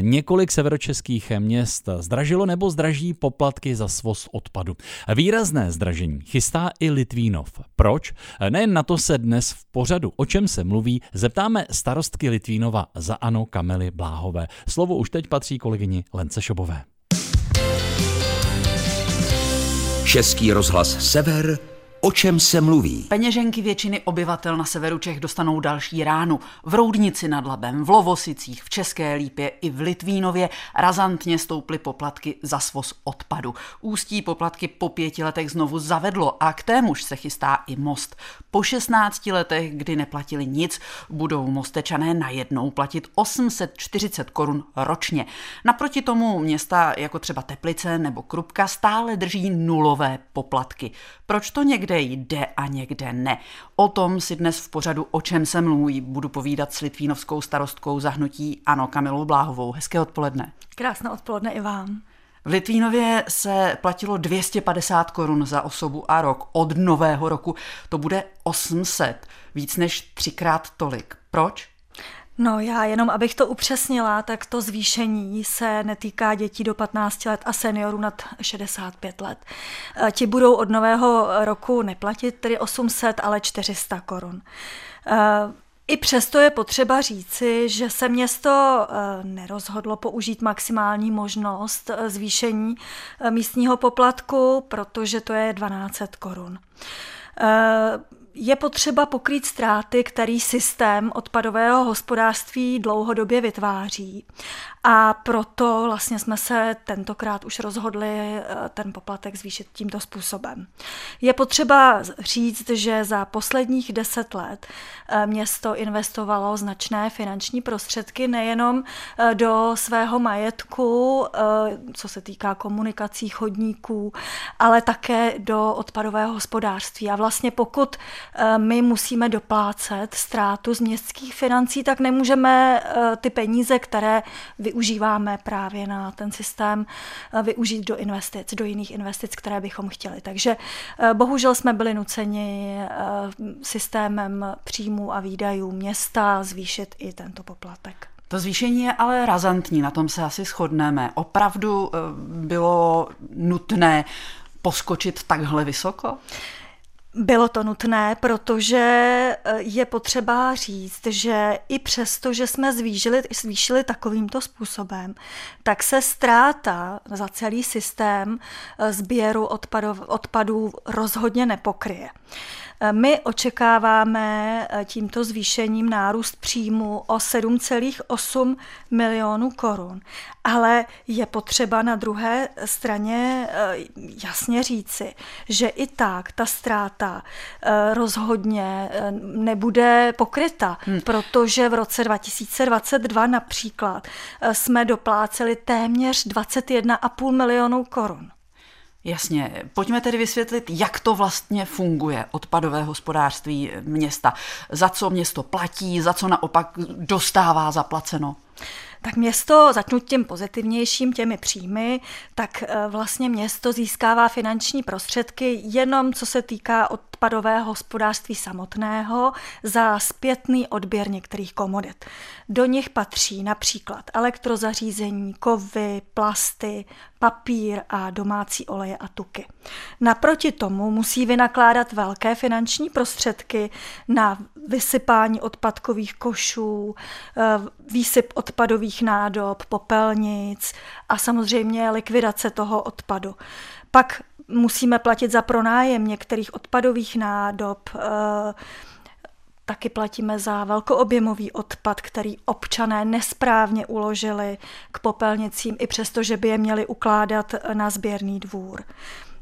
Několik severočeských měst zdražilo nebo zdraží poplatky za svoz odpadu. Výrazné zdražení chystá i Litvínov. Proč? Nejen na to se dnes v pořadu, o čem se mluví, zeptáme starostky Litvínova za Ano Kamely Bláhové. Slovo už teď patří kolegyni Lence Šobové. Český rozhlas Sever O čem se mluví? Peněženky většiny obyvatel na severu Čech dostanou další ránu. V Roudnici nad Labem, v Lovosicích, v České Lípě i v Litvínově razantně stouply poplatky za svoz odpadu. Ústí poplatky po pěti letech znovu zavedlo a k témuž se chystá i most. Po 16 letech, kdy neplatili nic, budou mostečané najednou platit 840 korun ročně. Naproti tomu města jako třeba Teplice nebo Krupka stále drží nulové poplatky. Proč to někde někde jde a někde ne. O tom si dnes v pořadu O čem se mluví budu povídat s litvínovskou starostkou zahnutí Ano Kamilou Bláhovou. Hezké odpoledne. Krásné odpoledne i vám. V Litvínově se platilo 250 korun za osobu a rok. Od nového roku to bude 800, víc než třikrát tolik. Proč? No já jenom, abych to upřesnila, tak to zvýšení se netýká dětí do 15 let a seniorů nad 65 let. E, ti budou od nového roku neplatit tedy 800, ale 400 korun. E, I přesto je potřeba říci, že se město e, nerozhodlo použít maximální možnost zvýšení místního poplatku, protože to je 1200 korun je potřeba pokrýt ztráty, který systém odpadového hospodářství dlouhodobě vytváří. A proto vlastně jsme se tentokrát už rozhodli eh, ten poplatek zvýšit tímto způsobem. Je potřeba říct, že za posledních deset let eh, město investovalo značné finanční prostředky nejenom eh, do svého majetku, co se týká komunikací, chodníků, ale také do odpadového hospodářství. A vlastně pokud my musíme doplácet ztrátu z městských financí, tak nemůžeme ty peníze, které vy využíváme právě na ten systém eh, využít do investic, do jiných investic, které bychom chtěli. Takže eh, bohužel jsme byli nuceni eh, systémem příjmů a výdajů města zvýšit i tento poplatek. To zvýšení je ale razantní, na tom se asi shodneme. Opravdu bylo nutné poskočit takhle vysoko? Bylo to nutné, protože eh, je potřeba říct, že i přesto, že jsme zvýšili, zvýšili takovýmto způsobem, tak se ztráta za celý systém eh, sběru odpadů rozhodně nepokryje. My očekáváme eh, tímto zvýšením nárůst příjmu o 7,8 milionů korun. Ale je potřeba na druhé straně eh, jasně říci, že i tak ta ztráta eh, rozhodně nebude pokryta, hmm. protože v roce 2022 například jsme dopláceli téměř 21,5 milionů korun. Jasně, pojďme tedy vysvětlit, jak to vlastně funguje odpadové hospodářství města. Za co město platí, za co naopak dostává zaplaceno. Tak město, začnu tím pozitivnějším, těmi příjmy, tak eh, vlastně město získává finanční prostředky jenom co se týká odpadového hospodářství samotného za zpětný odběr některých komodit. Do nich patří například elektrozařízení, kovy, plasty, papír a domácí oleje a tuky. Naproti tomu musí vynakládat velké finanční prostředky na vysypání odpadkových košů, eh, výsyp odpadových nádob, popelnic a samozřejmě likvidace toho odpadu. Pak musíme platit za pronájem některých odpadových nádob, eh, Taky platíme za velkoobjemový odpad, který občané nesprávně uložili k popelnicím, i přesto, že by je měli ukládat na sběrný dvůr.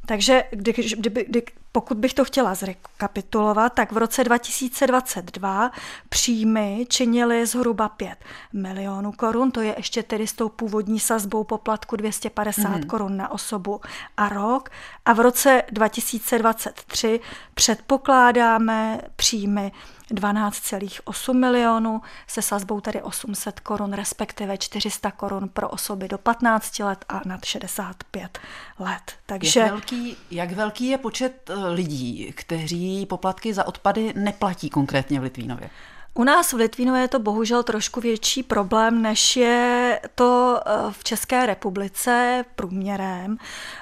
Takže kdy, kdyby, kdy, pokud bych to chtěla zrekapitulovat, tak v roce 2022 příjmy činily zhruba 5 milionů korun, to je ještě tedy s tou původní sazbou poplatku 250 mm-hmm. korun na osobu a rok. A v roce 2023 předpokládáme příjmy 12,8 milionů se sazbou tedy 800 korun, respektive 400 korun pro osoby do 15 let a nad 65 let. Takže... Jak velký, jak velký je počet eh, lidí, kteří poplatky za odpady neplatí konkrétně v Litvínově? U nás v Litvínu je to bohužel trošku větší problém, než je to eh, v České republice průměrem,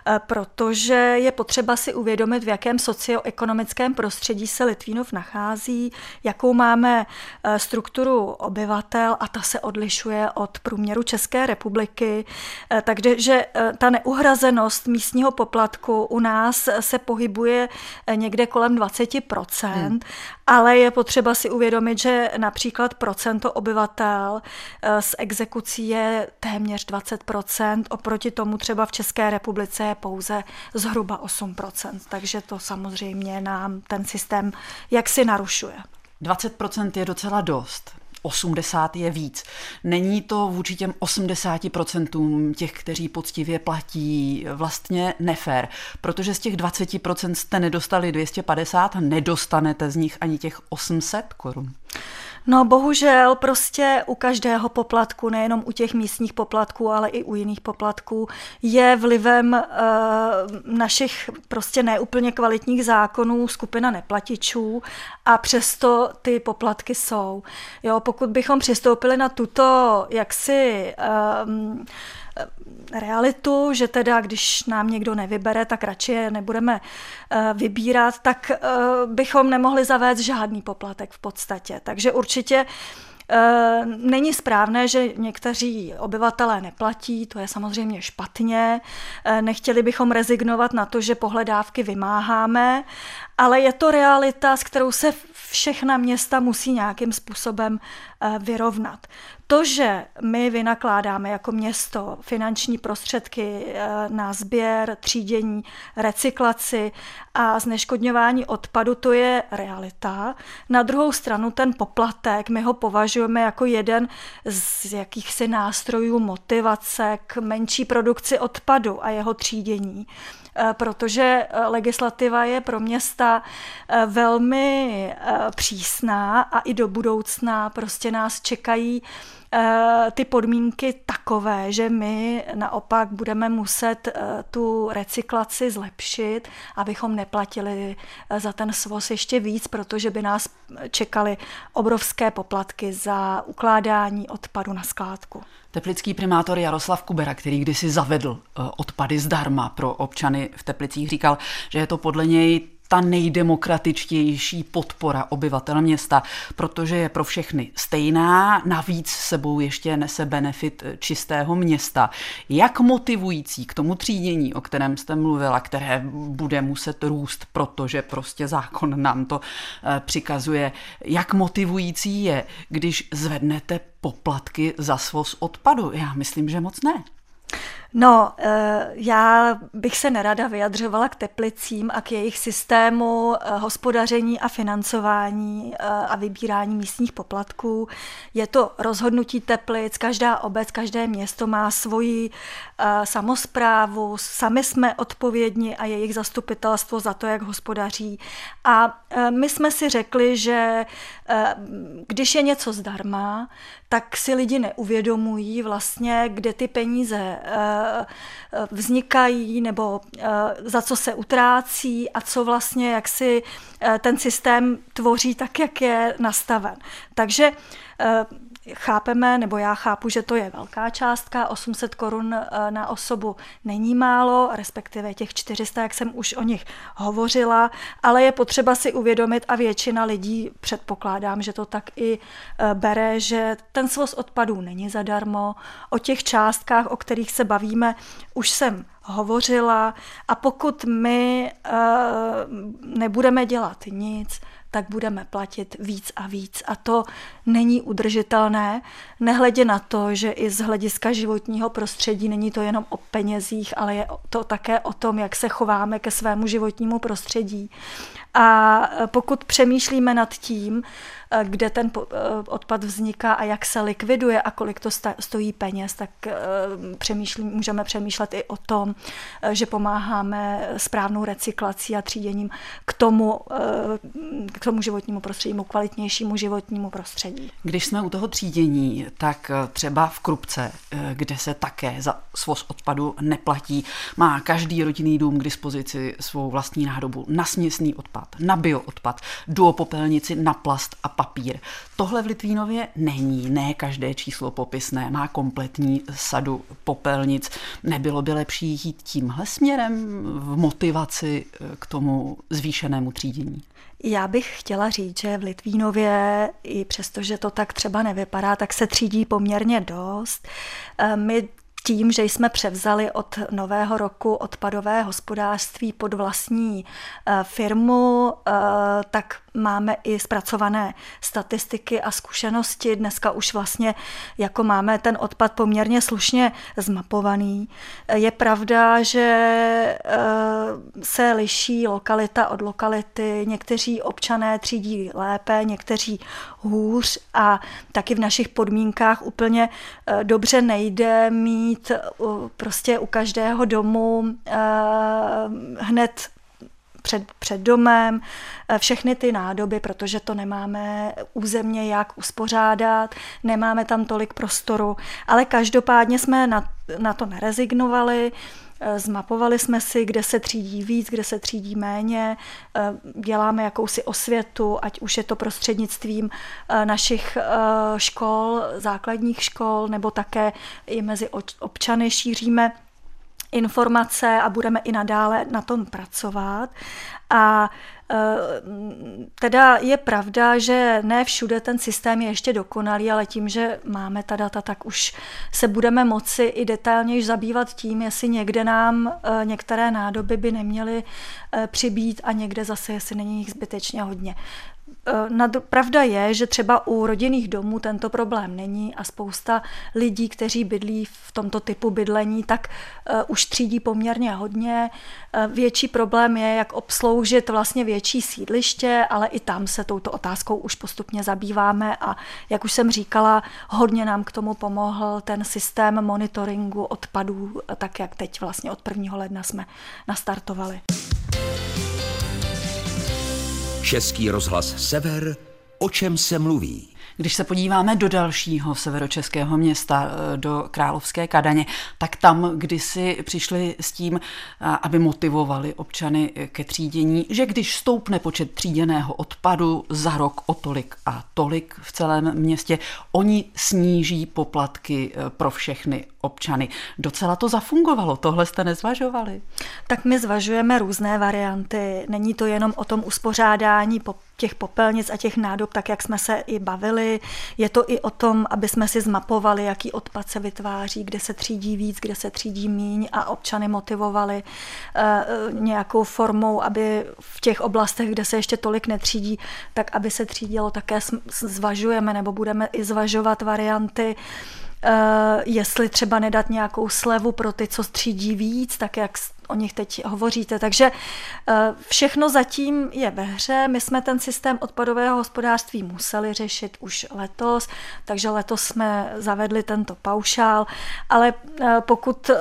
eh, protože je potřeba si uvědomit, v jakém socioekonomickém prostředí se Litvínov nachází, jakou máme eh, strukturu obyvatel a ta se odlišuje od průměru České republiky. Takže ta neuhrazenost místního poplatku u nás se pohybuje někde kolem 20%, hmm. ale je potřeba si uvědomit, že například procento obyvatel z exekucí je téměř 20%, oproti tomu třeba v České republice je pouze zhruba 8%, takže to samozřejmě nám ten systém jaksi narušuje. 20% je docela dost. 80 je víc. Není to vůči těm 80% těch, kteří poctivě platí, vlastně nefér, protože z těch 20% jste nedostali 250, nedostanete z nich ani těch 800 korun. No bohužel prostě u každého poplatku, nejenom u těch místních poplatků, ale i u jiných poplatků, je vlivem e, našich prostě neúplně kvalitních zákonů skupina neplatičů a přesto ty poplatky jsou. Jo, pokud bychom přistoupili na tuto jaksi e, realitu, že teda když nám někdo nevybere, tak radši je nebudeme eh, vybírat, tak eh, bychom nemohli zavést žádný poplatek v podstatě. Takže určitě eh, Není správné, že někteří obyvatelé neplatí, to je samozřejmě špatně. Nechtěli bychom rezignovat na to, že pohledávky vymáháme, ale je to realita, s kterou se všechna města musí nějakým způsobem vyrovnat. To, že my vynakládáme jako město finanční prostředky eh, na sběr, třídění, recyklaci a zneškodňování odpadu, to je realita. Na druhou stranu ten poplatek, my ho považujeme jako jeden z jakýchsi nástrojů motivace k menší produkci odpadu a jeho třídění eh, protože eh, legislativa je pro města velmi přísná a i do budoucna prostě nás čekají Eh, ty podmínky takové, že my naopak budeme muset eh, tu recyklaci zlepšit, abychom neplatili eh, za ten svoz ještě víc, protože by nás čekaly obrovské poplatky za ukládání odpadu na skládku. Teplický primátor Jaroslav Kubera, který kdysi zavedl odpady zdarma pro občany v Teplicích, říkal, že je to podle něj ta nejdemokratičtější podpora obyvatel města, protože je pro všechny stejná, navíc sebou ještě nese benefit čistého města. Jak motivující k tomu třídění, o kterém jste mluvila, které bude muset růst, protože prostě zákon nám to eh, přikazuje, jak motivující je, když zvednete poplatky za svoz odpadu? Já myslím, že moc ne. No, eh, já bych se nerada vyjadřovala k teplicím a k jejich systému eh, hospodaření a financování eh, a vybírání místních poplatků. Je to rozhodnutí teplic, každá obec, každé město má svoji samozprávu, sami jsme odpovědní a jejich zastupitelstvo za to, jak hospodaří. A my jsme si řekli, že když je něco zdarma, tak si lidi neuvědomují vlastně, kde ty peníze vznikají nebo eh, za co se utrácí a co vlastně, jak si eh, ten systém tvoří tak, jak je nastaven. Takže chápeme, nebo já chápu, že to je velká částka, 800 korun eh, na osobu není málo, respektive těch 400, jak jsem už o nich hovořila, ale je potřeba si uvědomit a většina lidí předpokládám, že to tak i eh, bere, že ten svoz odpadů není zadarmo, o těch částkách, o kterých se bavíme, už jsem hovořila. A pokud my uh, nebudeme dělat nic, tak budeme platit víc a víc. A to není udržitelné, nehledě na to, že i z hlediska životního prostředí není to jenom o penězích, ale je to také o tom, jak se chováme ke svému životnímu prostředí. A pokud přemýšlíme nad tím, Eh, kde ten eh, odpad vzniká a jak se likviduje a kolik to stojí peněz, tak přemýšlí, můžeme přemýšlet i o tom, že pomáháme správnou recyklací a tříděním k tomu, k tomu životnímu prostředí, kvalitnějšímu životnímu prostředí. Když jsme u toho třídění, tak třeba v Krupce, kde se také za svoz odpadu neplatí, má každý rodinný dům k dispozici svou vlastní nádobu na směsný odpad odpad, na bioodpad, duopopelnici na plast a papír. Tohle v Litvínově není, ne každé číslo popisné, má kompletní sadu popelnic. Nebylo by lepší jít tímhle směrem v motivaci k tomu zvýšenému třídění? Já bych chtěla říct, že v Litvínově, i přestože to tak třeba nevypadá, tak se třídí poměrně dost. Eh, my tím, že jsme převzali od nového roku odpadové hospodářství pod vlastní eh, firmu, eh, tak máme i zpracované statistiky a zkušenosti. Dneska už vlastně jako máme ten odpad poměrně slušně zmapovaný. Je pravda, že eh, se liší lokalita od lokality. Někteří občané třídí lépe, někteří hůř a taky v našich podmínkách úplně eh, dobře nejde mít prostě u každého domu eh, hned před, před domem, eh, všechny ty nádoby, protože to nemáme územně jak uspořádat, nemáme tam tolik prostoru, ale každopádně jsme na, na to nerezignovali, eh, Zmapovali jsme si, kde se třídí víc, kde se třídí méně. Eh, děláme jakousi osvětu, ať už je to prostřednictvím našich škol, základních škol, nebo také i mezi občany šíříme informace a budeme i nadále na tom pracovat. A teda je pravda, že ne všude ten systém je ještě dokonalý, ale tím, že máme ta data, tak už se budeme moci i detailněji zabývat tím, jestli někde nám e, některé nádoby by neměly e, přibít a někde zase, jestli není jich zbytečně hodně. Eh, pravda je, že třeba u rodinných domů tento problém není a spousta lidí, kteří bydlí v tomto typu bydlení, tak uh, už třídí poměrně hodně. Uh, větší problém je, jak obsloužit vlastně větší sídliště, ale i tam se touto otázkou už postupně zabýváme a jak už jsem říkala, hodně nám k tomu pomohl ten systém monitoringu odpadů, tak jak teď vlastně od 1. ledna jsme nastartovali. Český rozhlas Sever, o čem se mluví? Když se podíváme do dalšího severočeského města, eh, do Královské Kadaně, tak tam kdysi přišli s tím, eh, aby motivovali občany ke třídění, že když stoupne počet tříděného odpadu za rok o tolik a tolik v celém městě, oni sníží poplatky eh, pro všechny občany. Docela to zafungovalo, tohle jste nezvažovali? Tak my zvažujeme různé varianty. Není to jenom o tom uspořádání těch popelnic a těch nádob, tak jak jsme se i bavili. Je to i o tom, aby jsme si zmapovali, jaký odpad se vytváří, kde se třídí víc, kde se třídí míň a občany motivovali eh, nějakou formou, aby v těch oblastech, kde se ještě tolik netřídí, tak aby se třídilo, také zvažujeme nebo budeme i zvažovat varianty, Uh, jestli třeba nedat nějakou slevu pro ty, co střídí víc, tak jak o nich teď hovoříte. Takže eh, všechno zatím je ve hře. My jsme ten systém odpadového hospodářství museli řešit už letos, takže letos jsme zavedli tento paušál, ale eh, pokud eh,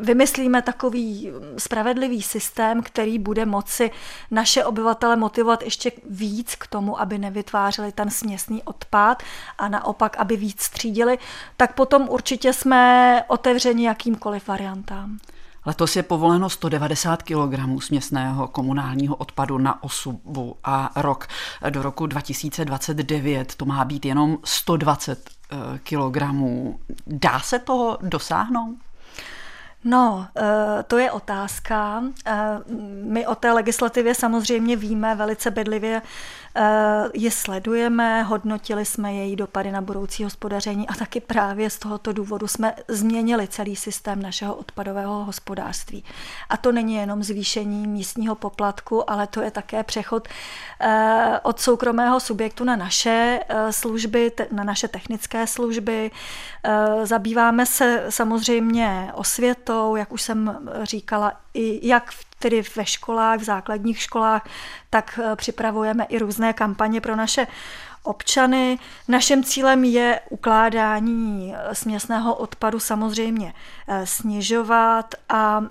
vymyslíme takový spravedlivý systém, který bude moci naše obyvatele motivovat ještě víc k tomu, aby nevytvářeli ten směsný odpad a naopak, aby víc střídili, tak potom určitě jsme otevřeni jakýmkoliv variantám. Letos je povoleno 190 kg směsného komunálního odpadu na osobu a rok do roku 2029 to má být jenom 120 eh, kg. Dá se toho dosáhnout? No, eh, to je otázka. Eh, my o té legislativě samozřejmě víme velice bedlivě, eh, je sledujeme, hodnotili jsme její dopady na budoucí hospodaření a taky právě z tohoto důvodu jsme změnili celý systém našeho odpadového hospodářství. A to není jenom zvýšení místního poplatku, ale to je také přechod od soukromého subjektu na naše služby, na naše technické služby. Zabýváme se samozřejmě osvětou, jsou, jak už jsem říkala, i jak tedy ve školách, v základních školách, tak eh, připravujeme i různé kampaně pro naše občany. Naším cílem je ukládání směsného odpadu samozřejmě eh, snižovat a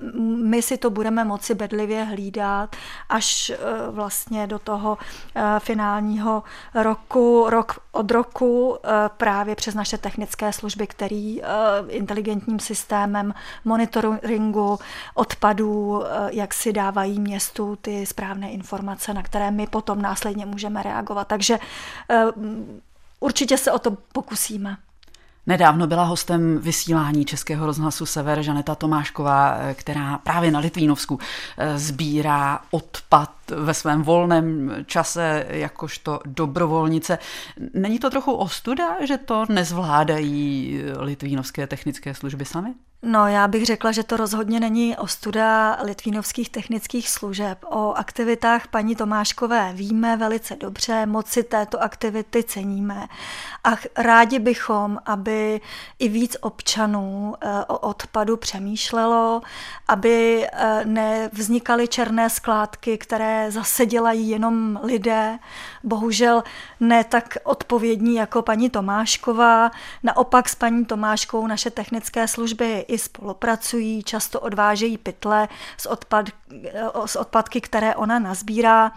my si to budeme moci bedlivě hlídat až eh, vlastně do toho eh, finálního roku, rok od roku právě přes naše technické služby, který inteligentním systémem monitoringu odpadů, jak si dávají městu ty správné informace, na které my potom následně můžeme reagovat. Takže určitě se o to pokusíme. Nedávno byla hostem vysílání Českého rozhlasu Sever Žaneta Tomášková, která právě na Litvínovsku eh, sbírá odpad ve svém volném čase jakožto dobrovolnice. Není to trochu ostuda, že to nezvládají litvínovské technické služby sami? No, já bych řekla, že to rozhodně není ostuda litvínovských technických služeb. O aktivitách paní Tomáškové víme velice dobře, moci této aktivity ceníme a rádi bychom, aby i víc občanů eh, o odpadu přemýšlelo, aby eh, nevznikaly černé skládky, které zase dělají jenom lidé, bohužel ne tak odpovědní jako paní Tomášková. Naopak s paní Tomáškou naše technické služby i spolupracují, často odvážejí pytle z, odpad, z odpadky, které ona nazbírá.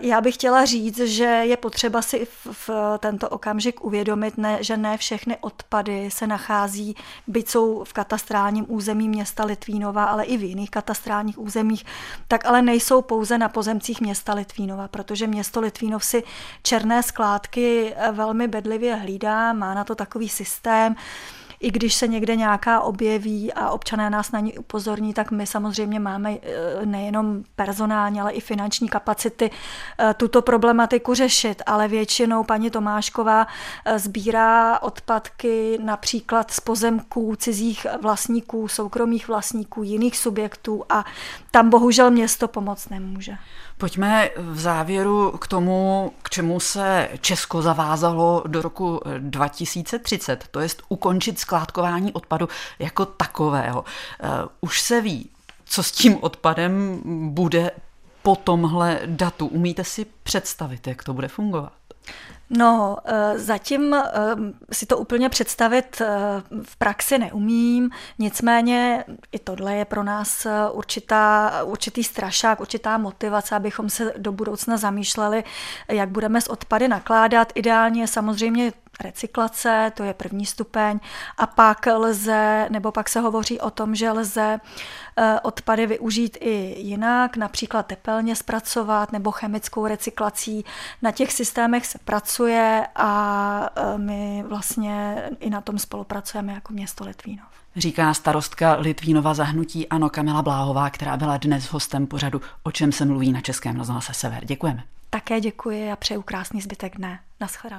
Já bych chtěla říct, že je potřeba si v, v tento okamžik uvědomit, ne, že ne všechny odpady se nachází, byť jsou v katastrálním území města Litvínova, ale i v jiných katastrálních územích, tak ale nejsou pouze na pozemcích města Litvínova, protože město Litvínov si černé skládky velmi bedlivě hlídá, má na to takový systém, i když se někde nějaká objeví a občané nás na ní upozorní, tak my samozřejmě máme eh, nejenom personální, ale i finanční kapacity eh, tuto problematiku řešit, ale většinou paní Tomášková eh, sbírá odpadky například z pozemků cizích vlastníků, soukromých vlastníků, jiných subjektů a tam bohužel město pomoc nemůže. Pojďme v závěru k tomu, k čemu se Česko zavázalo do roku 2030, to je ukončit skládkování odpadu jako takového. Eh, už se ví, co s tím odpadem bude po tomhle datu. Umíte si představit, jak to bude fungovat? No, eh, zatím eh, si to úplně představit v praxi neumím, nicméně i tohle je pro nás určitá, určitý strašák, určitá motivace, abychom se do budoucna zamýšleli, jak budeme s odpady nakládat. Ideálně samozřejmě recyklace, to je první stupeň, a pak lze, nebo pak se hovoří o tom, že lze eh, odpady využít i jinak, například tepelně zpracovat nebo chemickou recyklací. Na těch systémech se pracuje a eh, my vlastně i na tom spolupracujeme jako město Litvínov. Říká starostka Litvínova zahnutí Ano Kamila Bláhová, která byla dnes hostem pořadu O čem se mluví na Českém rozhlase Sever. Děkujeme. Také děkuji a přeju krásný zbytek dne. Naschledanou.